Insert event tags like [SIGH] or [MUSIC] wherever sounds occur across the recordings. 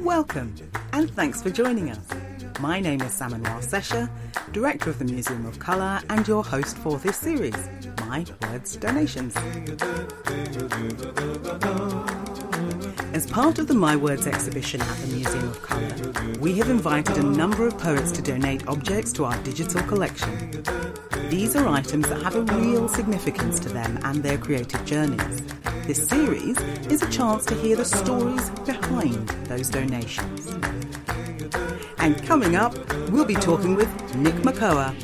Welcome, and thanks for joining us. My name is Samenua Sesher, Director of the Museum of Colour, and your host for this series, My Words Donations. As part of the My Words exhibition at the Museum of Colour, we have invited a number of poets to donate objects to our digital collection. These are items that have a real significance to them and their creative journeys. This series is a chance to hear the stories behind those donations. And coming up, we'll be talking with Nick Makoha.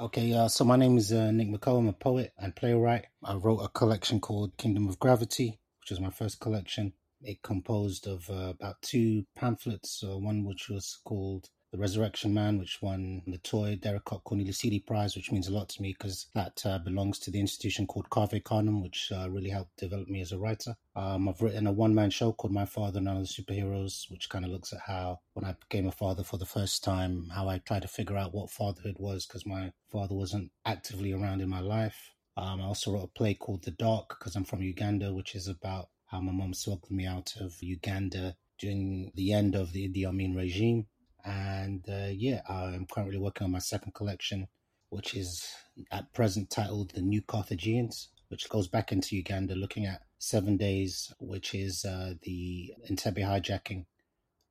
Okay, uh, so my name is uh, Nick Makoha. I'm a poet and playwright. I wrote a collection called Kingdom of Gravity, which was my first collection. It composed of uh, about two pamphlets, uh, one which was called the Resurrection Man, which won the Toi Cornelius Eady Prize, which means a lot to me because that uh, belongs to the institution called Cave Canem, which uh, really helped develop me as a writer. Um, I've written a one man show called My Father and Other Superheroes, which kind of looks at how, when I became a father for the first time, how I tried to figure out what fatherhood was because my father wasn't actively around in my life. Um, I also wrote a play called The Dark because I'm from Uganda, which is about how my mom smuggled me out of Uganda during the end of the Idi Amin regime and uh, yeah, I'm currently working on my second collection, which is at present titled The New Carthaginians, which goes back into Uganda looking at seven days, which is uh, the Entebbe hijacking.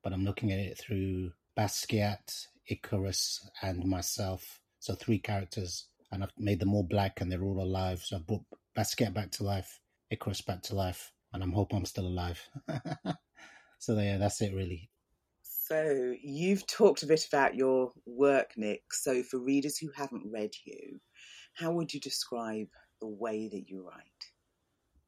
But I'm looking at it through Basquiat, Icarus, and myself. So three characters, and I've made them all black and they're all alive. So I brought Basquiat back to life, Icarus back to life, and I'm hoping I'm still alive. [LAUGHS] so yeah, that's it really. So, you've talked a bit about your work, Nick. So, for readers who haven't read you, how would you describe the way that you write?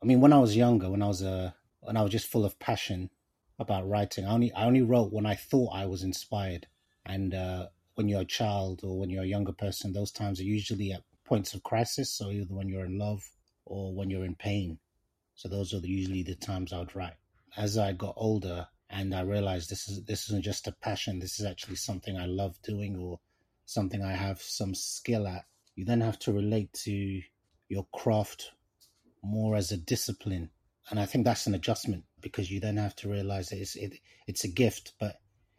I mean, when I was younger, when I was uh, when I was just full of passion about writing, I only I only wrote when I thought I was inspired. And uh, when you're a child or when you're a younger person, those times are usually at points of crisis. So either when you're in love or when you're in pain. So those are usually the times I would write. As I got older, and I realized this is this isn't just a passion. This is actually something I love doing or something I have some skill at. You then have to relate to your craft more as a discipline, and I think that's an adjustment because you then have to realize that it's it, it's a gift, but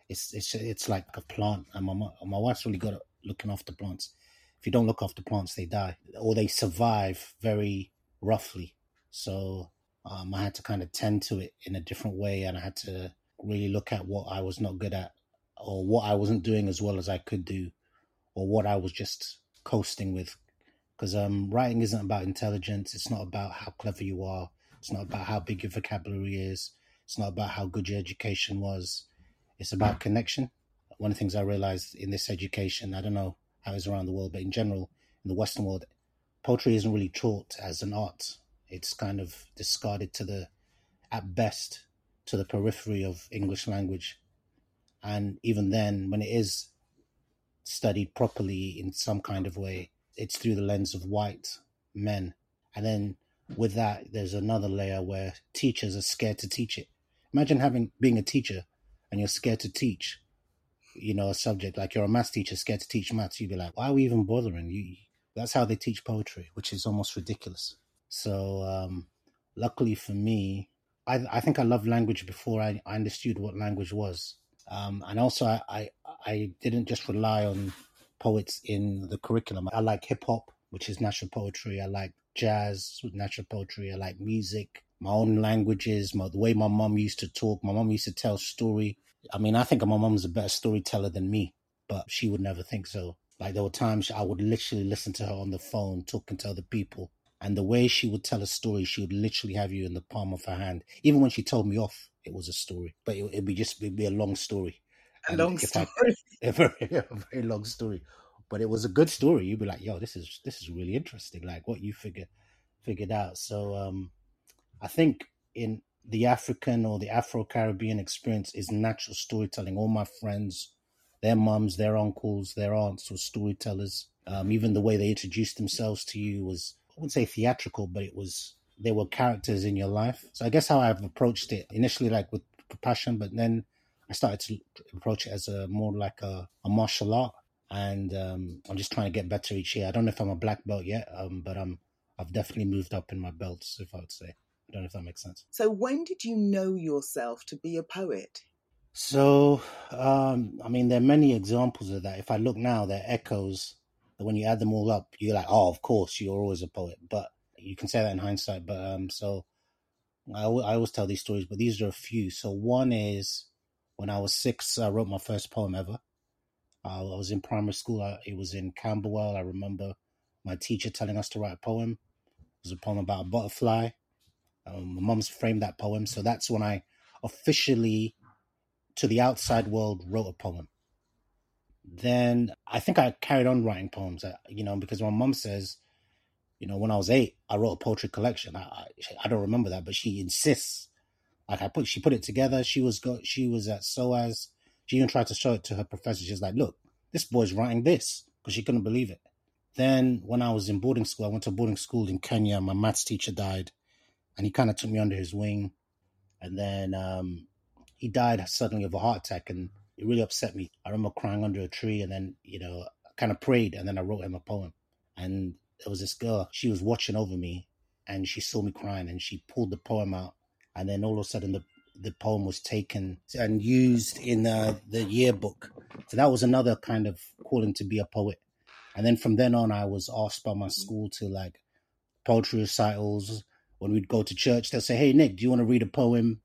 it's it's it's like a plant. And my my wife's really good at looking after plants. If you don't look after plants, they die or they survive very roughly. So um, I had to kind of tend to it in a different way, and I had to really look at what I was not good at or what I wasn't doing as well as I could do or what I was just coasting with. Because um, writing isn't about intelligence. It's not about how clever you are. It's not about how big your vocabulary is. It's not about how good your education was. It's about connection. One of the things I realized in this education, I don't know how it's around the world, but in general, in the Western world, poetry isn't really taught as an art. It's kind of discarded to the, at best, to the periphery of English language. And even then, when it is studied properly in some kind of way, it's through the lens of white men. And then with that, there's another layer where teachers are scared to teach it. Imagine having being a teacher and you're scared to teach, you know, a subject like you're a math teacher scared to teach maths. You'd be like, why are we even bothering? You, that's how they teach poetry, which is almost ridiculous. So, um, luckily for me, I, I think I loved language before I, I understood what language was. Um, and also, I, I, I didn't just rely on poets in the curriculum. I like hip hop, which is natural poetry. I like jazz, with natural poetry. I like music, my own languages, my, the way my mom used to talk. My mom used to tell story. I mean, I think my mom's a better storyteller than me, but she would never think so. Like there were times I would literally listen to her on the phone talking to other people and the way she would tell a story, she would literally have you in the palm of her hand. Even when she told me off, it was a story, but it, would be just it'd be a long story. A long story. I, [LAUGHS] a, very, a very long story, but it was a good story. You'd be like, "Yo, this is this is really interesting." Like what you figure figured out. So um, I think in the African or the Afro Caribbean experience is natural storytelling. All my friends, their mums, their uncles, their aunts were storytellers. Um, even the way they introduced themselves to you was wouldn't say theatrical, but it was there were characters in your life. So I guess how I've approached it initially, like with passion, but then I started to approach it as a more like a, a martial art, and um, I'm just trying to get better each year. I don't know if I'm a black belt yet, um, but I'm I've definitely moved up in my belts, if I would say. I don't know if that makes sense. So, when did you know yourself to be a poet? So, um, I mean, there are many examples of that. If I look now, there are echoes when you add them all up, you're like, oh, of course, you're always a poet. But you can say that in hindsight. But um, so I, I always tell these stories, but these are a few. So, one is when I was six, I wrote my first poem ever. Uh, I was in primary school. I, it was in Camberwell. I remember my teacher telling us to write a poem. It was a poem about a butterfly. Um, my mom's framed that poem. So that's when I officially, to the outside world, wrote a poem. Then I think I carried on writing poems, uh, you know, because my mom says, you know, when I was eight, I wrote a poetry collection. I, I, I don't remember that, but she insists. Like I put, she put it together. She was go, she was at SOAS. She even tried to show it to her professor. She's like, look, this boy's writing this because she couldn't believe it. Then when I was in boarding school, I went to boarding school in Kenya. My maths teacher died and he kind of took me under his wing. And then um, he died suddenly of a heart attack, and it really upset me. I remember crying under a tree, and then you know, I kind of prayed, and then I wrote him a poem. And there was this girl; she was watching over me, and she saw me crying, and she pulled the poem out, and then all of a sudden the the poem was taken and used in uh, the yearbook. So that was another kind of calling to be a poet. And then from then on, I was asked by my school to like poetry recitals, when we'd go to church, they'll say, "Hey, Nick, do you want to read a poem?"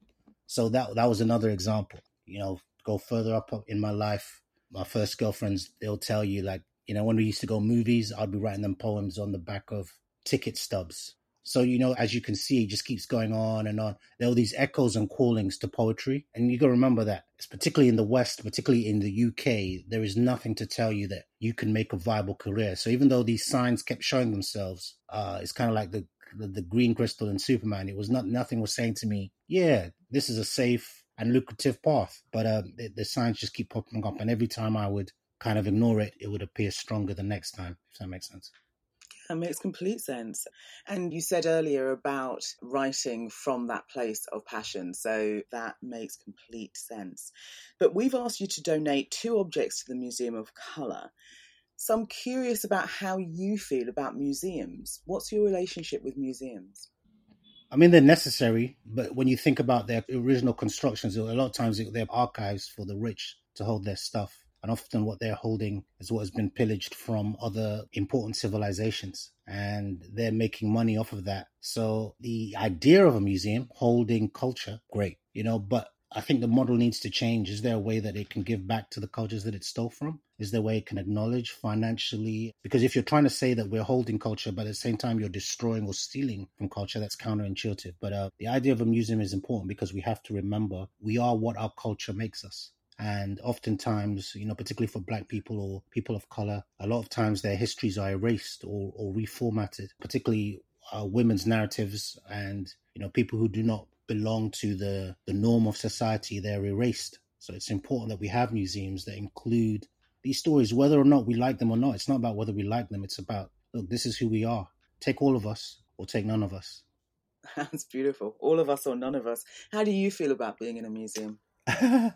So that that was another example. You know, go further up in my life. My first girlfriends, they'll tell you like, you know, when we used to go movies, I'd be writing them poems on the back of ticket stubs. So, you know, as you can see, it just keeps going on and on. There are these echoes and callings to poetry. And you got to remember that, it's particularly in the West, particularly in the UK, there is nothing to tell you that you can make a viable career. So even though these signs kept showing themselves, uh, it's kind of like the the, the green crystal in Superman. It was not nothing was saying to me, yeah, this is a safe and lucrative path. But uh, the, the signs just keep popping up, and every time I would kind of ignore it, it would appear stronger the next time. If that makes sense. That makes complete sense. And you said earlier about writing from that place of passion. So that makes complete sense. But we've asked you to donate two objects to the Museum of Colour. So I'm curious about how you feel about museums. What's your relationship with museums? I mean, they're necessary, but when you think about their original constructions, a lot of times they're archives for the rich to hold their stuff. And often what they're holding is what has been pillaged from other important civilizations. And they're making money off of that. So the idea of a museum holding culture, great, you know, but I think the model needs to change. Is there a way that it can give back to the cultures that it stole from? Is there a way it can acknowledge financially? Because if you're trying to say that we're holding culture, but at the same time you're destroying or stealing from culture, that's counterintuitive. But uh, the idea of a museum is important because we have to remember we are what our culture makes us. And oftentimes, you know, particularly for black people or people of color, a lot of times their histories are erased or, or reformatted, particularly uh, women's narratives and, you know, people who do not belong to the, the norm of society, they're erased. So it's important that we have museums that include these stories, whether or not we like them or not. It's not about whether we like them, it's about, look, this is who we are. Take all of us or take none of us. [LAUGHS] That's beautiful. All of us or none of us. How do you feel about being in a museum? [LAUGHS] uh,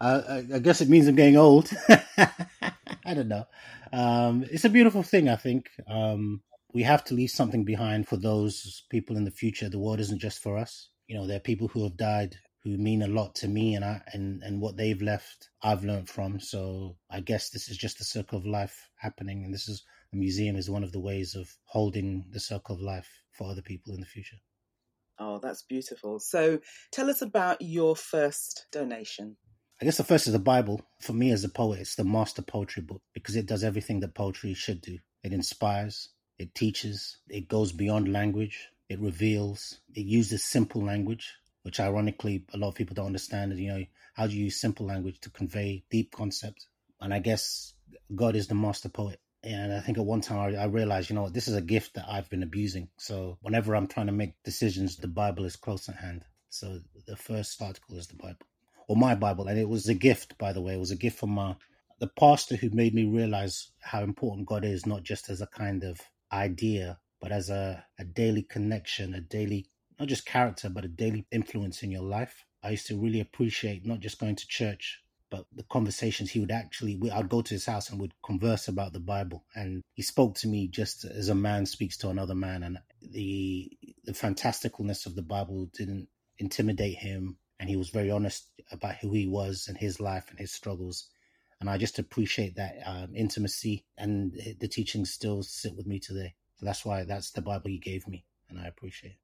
I guess it means I'm getting old. [LAUGHS] I don't know. Um, it's a beautiful thing, I think. Um, we have to leave something behind for those people in the future. The world isn't just for us you know, there are people who have died who mean a lot to me and I and, and what they've left I've learned from. So I guess this is just the circle of life happening and this is a museum is one of the ways of holding the circle of life for other people in the future. Oh, that's beautiful. So tell us about your first donation. I guess the first is the Bible. For me as a poet, it's the master poetry book because it does everything that poetry should do. It inspires, it teaches, it goes beyond language, it reveals, it uses simple language, which ironically a lot of people don't understand. You know, how do you use simple language to convey deep concepts? And I guess God is the master poet. And I think at one time I, I realized, you know, this is a gift that I've been abusing. So whenever I'm trying to make decisions, the Bible is close at hand. So the first article is the Bible, or my Bible, and it was a gift, by the way. It was a gift from my the pastor who made me realize how important God is, not just as a kind of idea, but as a, a daily connection, a daily, not just character, but a daily influence in your life. I used to really appreciate not just going to church, but the conversations he would actually, I'd go to his house and would converse about the Bible, and he spoke to me just as a man speaks to another man, and the the fantasticalness of the Bible didn't intimidate him, and he was very honest about who he was and his life and his struggles. And I just appreciate that um, intimacy, and the teachings still sit with me today. So that's why that's the Bible he gave me, and I appreciate it.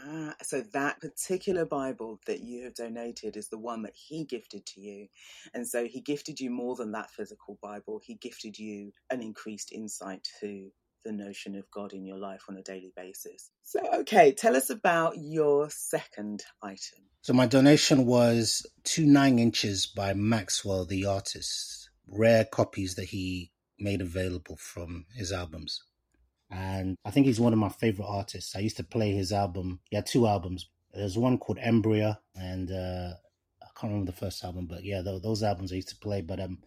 Ah, so that particular Bible that you have donated is the one that he gifted to you. And so he gifted you more than that physical Bible. He gifted you an increased insight to the notion of God in your life on a daily basis. So, okay, tell us about your second item. So, my donation was two nine inches by Maxwell, the artist, rare copies that he made available from his albums and I think he's one of my favorite artists. I used to play his album. He had two albums. There's one called Embryo, and uh, I can't remember the first album, but yeah, those albums I used to play. But um,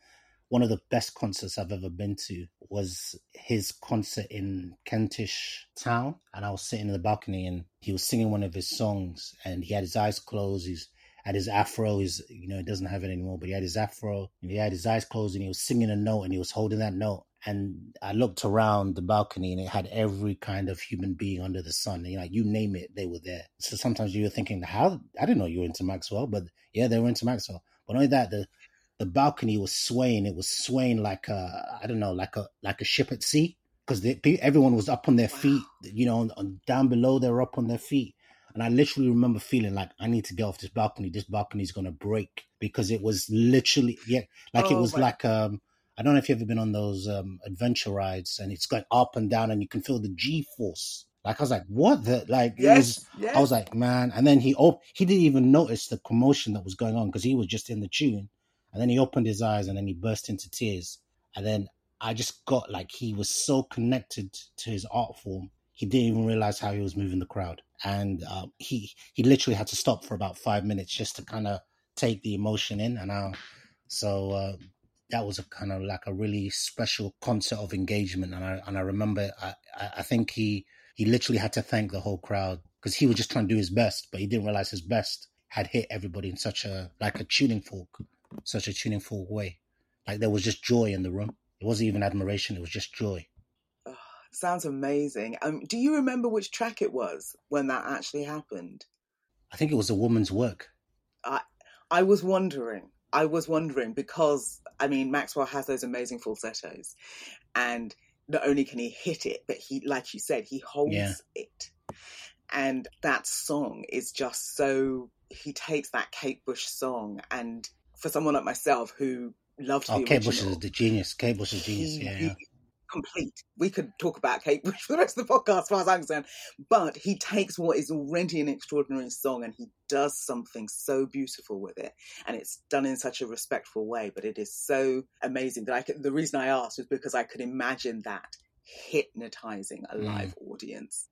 one of the best concerts I've ever been to was his concert in Kentish Town, and I was sitting in the balcony, and he was singing one of his songs, and he had his eyes closed. He's had his afro. He's you know he doesn't have it anymore, but he had his afro, and he had his eyes closed, and he was singing a note, and he was holding that note and I looked around the balcony and it had every kind of human being under the sun. You know, you name it, they were there. So sometimes you were thinking, how I didn't know you were into Maxwell, but yeah, they were into Maxwell. But only that, the the balcony was swaying. It was swaying like a I don't know, like a like a ship at sea because everyone was up on their wow. feet. You know, down below they were up on their feet. And I literally remember feeling like I need to get off this balcony. This balcony is gonna break because it was literally yeah, like oh, it was like um I don't know if you've ever been on those um, adventure rides and it's going up and down and you can feel the G force. Like I was like, what the like? Yes, was, yes. I was like, man. And then he op- he didn't even notice the commotion that was going on because he was just in the tune. And then he opened his eyes and then he burst into tears. And then I just got like he was so connected to his art form, he didn't even realize how he was moving the crowd. And uh, he he literally had to stop for about five minutes just to kind of take the emotion in. And I, so uh, that was a kind of like a really special concert of engagement. And I and I remember I I think he he literally had to thank the whole crowd because he was just trying to do his best, but he didn't realize his best had hit everybody in such a like a tuning fork, such a tuning fork way. Like there was just joy in the room. It wasn't even admiration; it was just joy. Oh, sounds amazing. Um, do you remember which track it was when that actually happened? I think it was a woman's work. I I was wondering. I was wondering because I mean Maxwell has those amazing falsettos, and not only can he hit it, but he, like you said, he holds yeah. it, and that song is just so. He takes that Kate Bush song, and for someone like myself who loved oh, the Kate Bush is the genius. Kate Bush is a genius. He, yeah, yeah complete. We could talk about Kate Bush [LAUGHS] for the rest of the podcast, as far as I'm concerned. But he takes what is already an extraordinary song and he does something so beautiful with it, and it's done in such a respectful way. But it is so amazing that I could, the reason I asked was because I could imagine that hypnotizing a live mm. audience.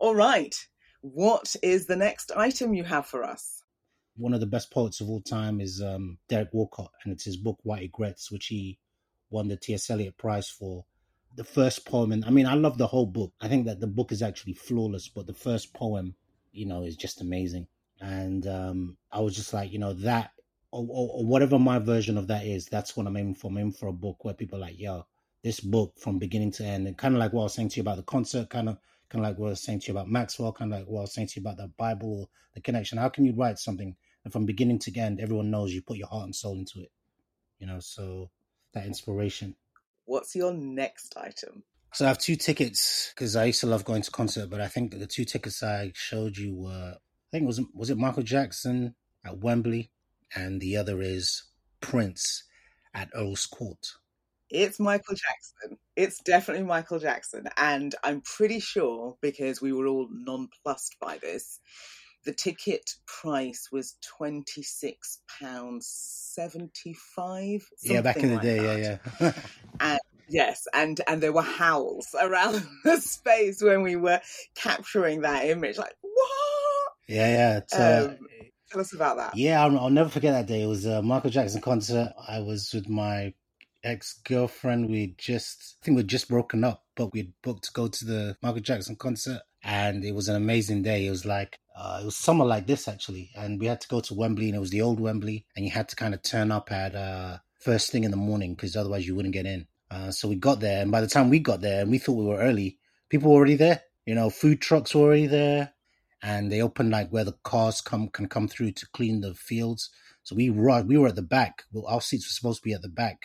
All right, what is the next item you have for us? One of the best poets of all time is um, Derek Walcott, and it's his book White Egrets, which he won the T.S. Eliot Prize for the first poem, and I mean, I love the whole book. I think that the book is actually flawless, but the first poem, you know, is just amazing. And um, I was just like, you know, that or, or, or, whatever my version of that is, that's what I'm aiming for. I'm aiming for a book where people are like, yo, this book from beginning to end, and kind of like what I was saying to you about the concert, kind of, kind of like what I was saying to you about Maxwell, kind of like what I was saying to you about the Bible, the connection. How can you write something and from beginning to end, everyone knows you put your heart and soul into it, you know? So that inspiration. What's your next item? So I have two tickets because I used to love going to concert, but I think the two tickets I showed you were I think it was was it Michael Jackson at Wembley, and the other is Prince at Earl's Court. It's Michael Jackson. It's definitely Michael Jackson, and I'm pretty sure because we were all nonplussed by this. The ticket price was twenty six pounds seventy five. Yeah, back in the like day, that. yeah, yeah. [LAUGHS] and Yes, and and there were howls [LAUGHS] around the space when we were capturing that image. Like what? Yeah, yeah. Uh, um, tell us about that. Yeah, I'll, I'll, never forget that day. It was a Michael Jackson concert. I was with my ex girlfriend. We just, I think we'd just broken up, but we'd booked to go to the Michael Jackson concert, and it was an amazing day. It was like Uh, it was summer like this actually, and we had to go to Wembley, and it was the old Wembley, and you had to kind of turn up at uh, first thing in the morning because otherwise you wouldn't get in. Uh, so we got there, and by the time we got there, and we thought we were early, people were already there. You know, food trucks were already there, and they opened like where the cars come can come through to clean the fields. So we rushed. We were at the back. Well, our seats were supposed to be at the back,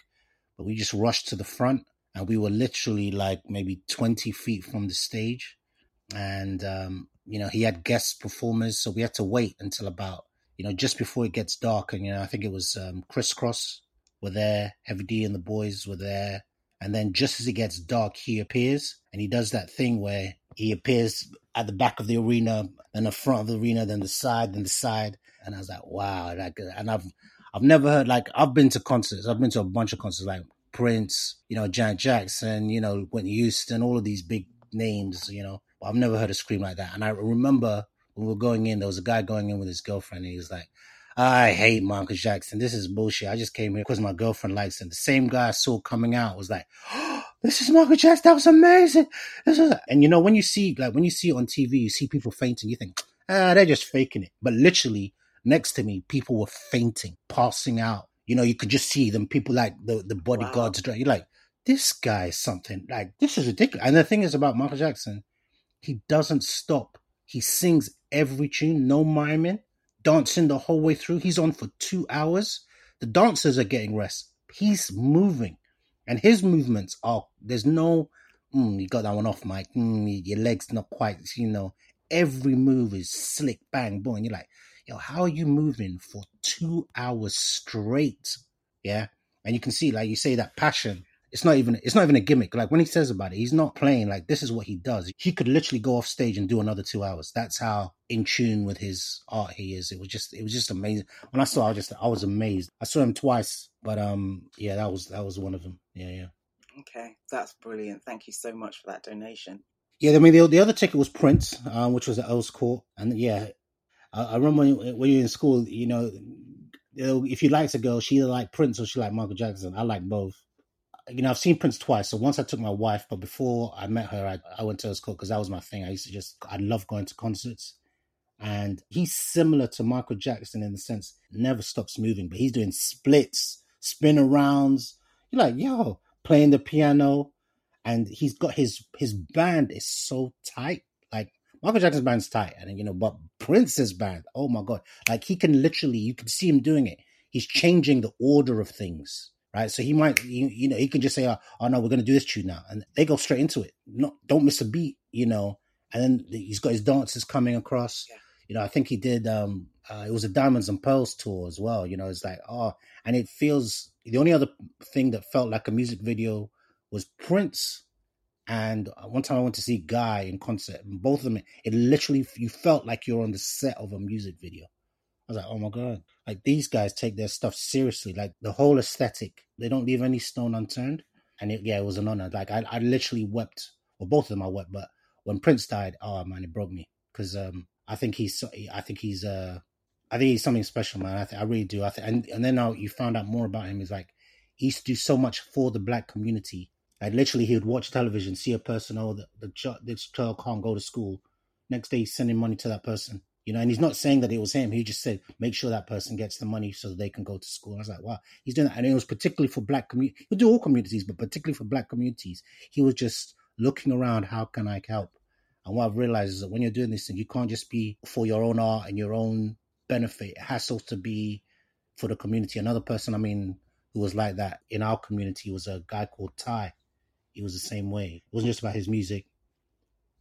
but we just rushed to the front, and we were literally like maybe twenty feet from the stage, and um, you know he had guest performers, so we had to wait until about you know just before it gets dark, and you know I think it was um, Kris Kross were there, Heavy D and the boys were there, and then just as it gets dark, he appears, and he does that thing where he appears at the back of the arena, then the front of the arena, then the side, then the side, and I was like, wow, like, and I've I've never heard like I've been to concerts, I've been to a bunch of concerts like Prince, you know, Janet Jackson, you know, Whitney Houston, all of these big names, you know, I've never heard a scream like that. And I remember when we were going in, there was a guy going in with his girlfriend, and he was like, I hate Michael Jackson. This is bullshit. I just came here because my girlfriend likes him. The same guy I saw coming out was like, oh, [GASPS] this is Michael Jackson. That was amazing. This is... And you know, when you see, like, when you see it on TV, you see people fainting, you think, ah, they're just faking it. But literally, next to me, people were fainting, passing out. You know, you could just see them, people like the, the bodyguards. Wow. You're like, this guy is something. Like, this is ridiculous. And the thing is about Michael Jackson, he doesn't stop. He sings every tune, no miming, dancing the whole way through. He's on for two hours. The dancers are getting rest. He's moving. And his movements are, there's no, mm, you got that one off, Mike. Mm, your leg's not quite, you know, every move is slick, bang, boom. You're like, yo, how are you moving for two hours straight? Yeah. And you can see, like you say, that passion it's not even it's not even a gimmick. Like when he says about it, he's not playing like this is what he does. He could literally go off stage and do another two hours. That's how in tune with his art he is. It was just it was just amazing. When I saw, I just I was amazed. I saw him twice, but um yeah, that was that was one of them. Yeah, yeah. Okay, that's brilliant. Thank you so much for that donation. Yeah, I mean the the other ticket was Prince, um, which was at Earl's Court, and yeah, I, I remember when, when you're in school, you know, if you liked a girl, she either liked Prince or she liked Michael Jackson. I like both you know, I've seen Prince twice. So once I took my wife, but before I met her, I, I went to his court because that was my thing. I used to just, I love going to concerts. And he's similar to Michael Jackson in the sense, never stops moving, but he's doing splits, spin arounds. You're like, yo, playing the piano. And he's got his, his band is so tight. Like Michael Jackson's band's tight. And, you know, but Prince's band, oh my God. Like he can literally, you can see him doing it. He's changing the order of things right? So he might, you, you know, he can just say, oh, oh no, we're going to do this tune now. And they go straight into it. Not, don't miss a beat, you know. And then he's got his dances coming across. Yeah. You know, I think he did, um, uh, it was a Diamonds and Pearls tour as well. You know, it's like, oh, and it feels, the only other thing that felt like a music video was Prince. And one time I went to see Guy in concert, and both of them, it literally, you felt like you're on the set of a music video was like, oh my god, like these guys take their stuff seriously. Like the whole aesthetic, they don't leave any stone unturned. And it, yeah, it was an honor. Like I, I literally wept. Well, both of them I wept, but when Prince died, oh man, it broke me because um, I think he's, I think he's, uh, I think he's something special, man. I, think I really do. I think, and and then now you found out more about him. He's like he used to do so much for the black community. Like literally, he would watch television, see a person, oh, the, the this child can't go to school. Next day, he's sending money to that person you know, and he's not saying that it was him. He just said, make sure that person gets the money so they can go to school. I was like, wow, he's doing that. And it was particularly for black community. He'll do all communities, but particularly for black communities. He was just looking around, how can I help? And what I've realized is that when you're doing this thing, you can't just be for your own art and your own benefit. It has to be for the community. Another person, I mean, who was like that in our community was a guy called Ty. He was the same way. It wasn't just about his music.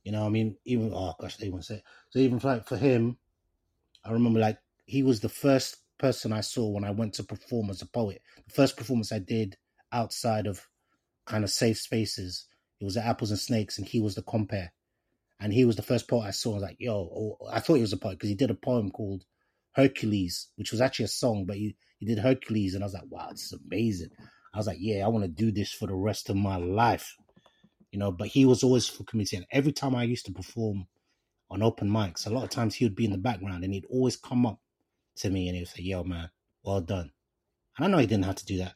You know, I mean, even oh gosh, they even say so. Even like for him, I remember like he was the first person I saw when I went to perform as a poet. The first performance I did outside of kind of safe spaces. It was at Apples and Snakes, and he was the compere. And he was the first poet I saw. I was like, yo, oh, I thought he was a poet because he did a poem called Hercules, which was actually a song, but he, he did Hercules. And I was like, wow, this is amazing. I was like, yeah, I want to do this for the rest of my life you know, but he was always for community. And every time I used to perform on open mics, a lot of times he would be in the background and he'd always come up to me and he would say, Yo, man, well done. And I know he didn't have to do that.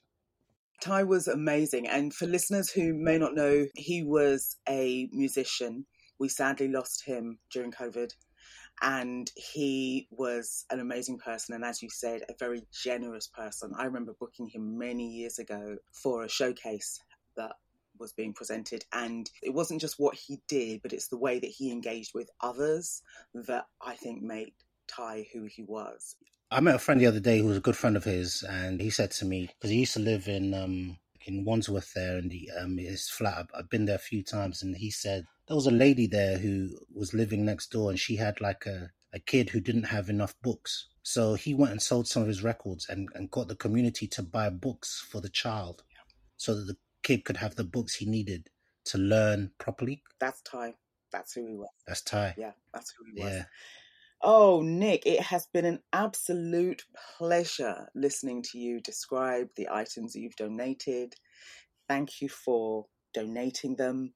Ty was amazing. And for listeners who may not know, he was a musician. We sadly lost him during COVID. and he was an amazing person and as you said a very generous person i remember booking him many years ago for a showcase that was being presented. And it wasn't just what he did but it's the way that he engaged with others that i think made ty who he was. I met a friend the other day who was a good friend of his and he said to me because he used to live in um in wandsworth there and the, um, his flat i've been there a few times and he said there was a lady there who was living next door and she had like a, a kid who didn't have enough books. So he went and sold some of his records and, and got the community to buy books for the child so that the kid could have the books he needed to learn properly. That's Ty. That's who he was. That's Ty. Yeah, that's who he was. Yeah. Oh, Nick, it has been an absolute pleasure listening to you describe the items that you've donated. Thank you for donating them.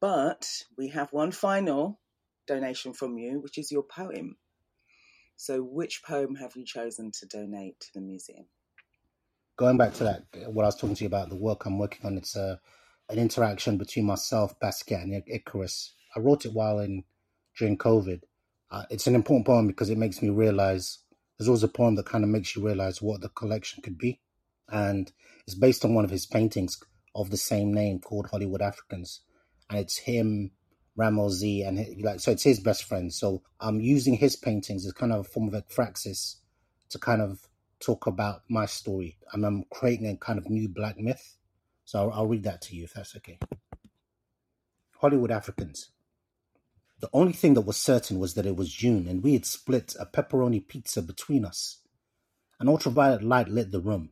But we have one final donation from you, which is your poem. So, which poem have you chosen to donate to the museum? Going back to that, what I was talking to you about, the work I'm working on, it's a, an interaction between myself, Basquiat, and Icarus. I wrote it while in during COVID. Uh, it's an important poem because it makes me realize there's always a poem that kind of makes you realize what the collection could be. And it's based on one of his paintings of the same name called Hollywood Africans. And it's him, Rammellzee, and he, like so it's his best friend. So I'm using his paintings as kind of a form of ekphrasis to kind of talk about my story. And I'm creating a kind of new black myth. So I'll, I'll read that to you if that's okay. Hollywood Africans. The only thing that was certain was that it was June and we had split a pepperoni pizza between us. An ultraviolet light lit the room.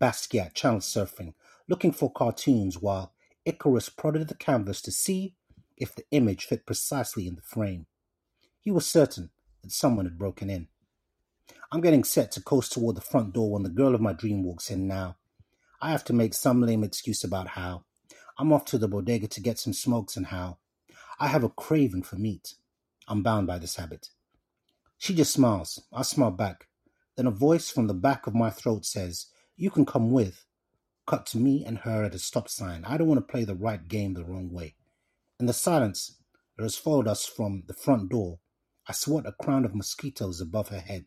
Basquiat channel surfing, looking for cartoons while Icarus prodded the canvas to see if the image fit precisely in the frame. He was certain that someone had broken in. I'm getting set to coast toward the front door when the girl of my dream walks in now. I have to make some lame excuse about how. I'm off to the bodega to get some smokes and how. I have a craving for meat. I'm bound by this habit. She just smiles. I smile back. Then a voice from the back of my throat says, You can come with. Cut to me and her at a stop sign. I don't want to play the right game the wrong way. In the silence that has followed us from the front door, I swat a crown of mosquitoes above her head.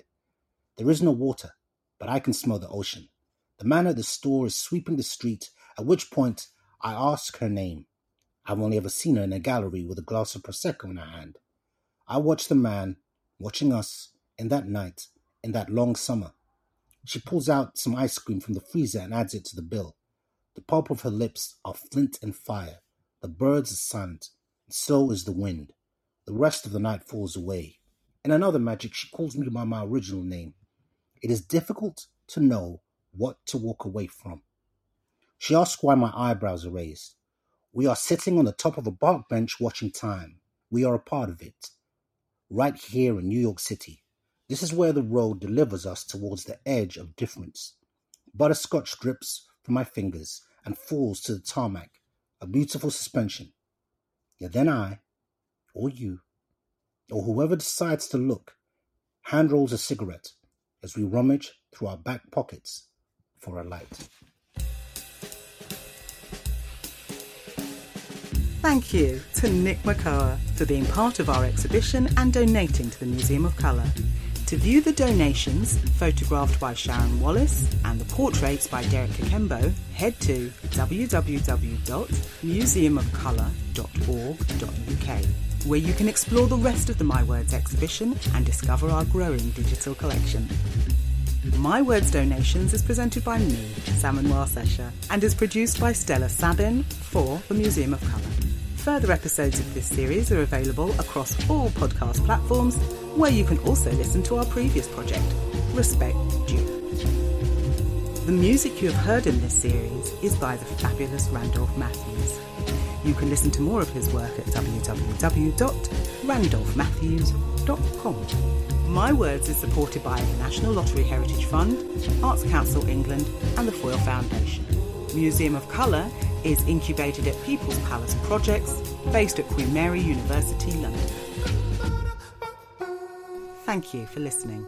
There is no water, but I can smell the ocean. The man at the store is sweeping the street, at which point I ask her name. I've only ever seen her in a gallery with a glass of Prosecco in her hand. I watch the man watching us in that night, in that long summer. She pulls out some ice cream from the freezer and adds it to the bill. The pulp of her lips are flint and fire. The birds are silent, and so is the wind. The rest of the night falls away. In another magic, she calls me by my original name, it is difficult to know what to walk away from. She asks why my eyebrows are raised. We are sitting on the top of a park bench watching time. We are a part of it. Right here in New York City. This is where the road delivers us towards the edge of difference. Butterscotch drips from my fingers and falls to the tarmac, a beautiful suspension. Yet then I, or you, or whoever decides to look, hand rolls a cigarette as we rummage through our back pockets for a light. Thank you to Nick Makoha for being part of our exhibition and donating to the Museum of Colour. To view the donations photographed by Sharon Wallace and the portraits by Derek Akembo, head to www.museumofcolour.org.uk where you can explore the rest of the My Words exhibition and discover our growing digital collection. My Words Donations is presented by me, Samenua Sesher, and is produced by Stella Sabin for the Museum of Colour. Further episodes of this series are available across all podcast platforms, where you can also listen to our previous project, Respect Due. The music you have heard in this series is by the fabulous Randolph Matthews. You can listen to more of his work at www.randolphmatthews.com. My Words is supported by the National Lottery Heritage Fund, Arts Council England, and the Foyle Foundation. Museum of Colour is incubated at People's Palace Projects, based at Queen Mary University, London. Thank you for listening.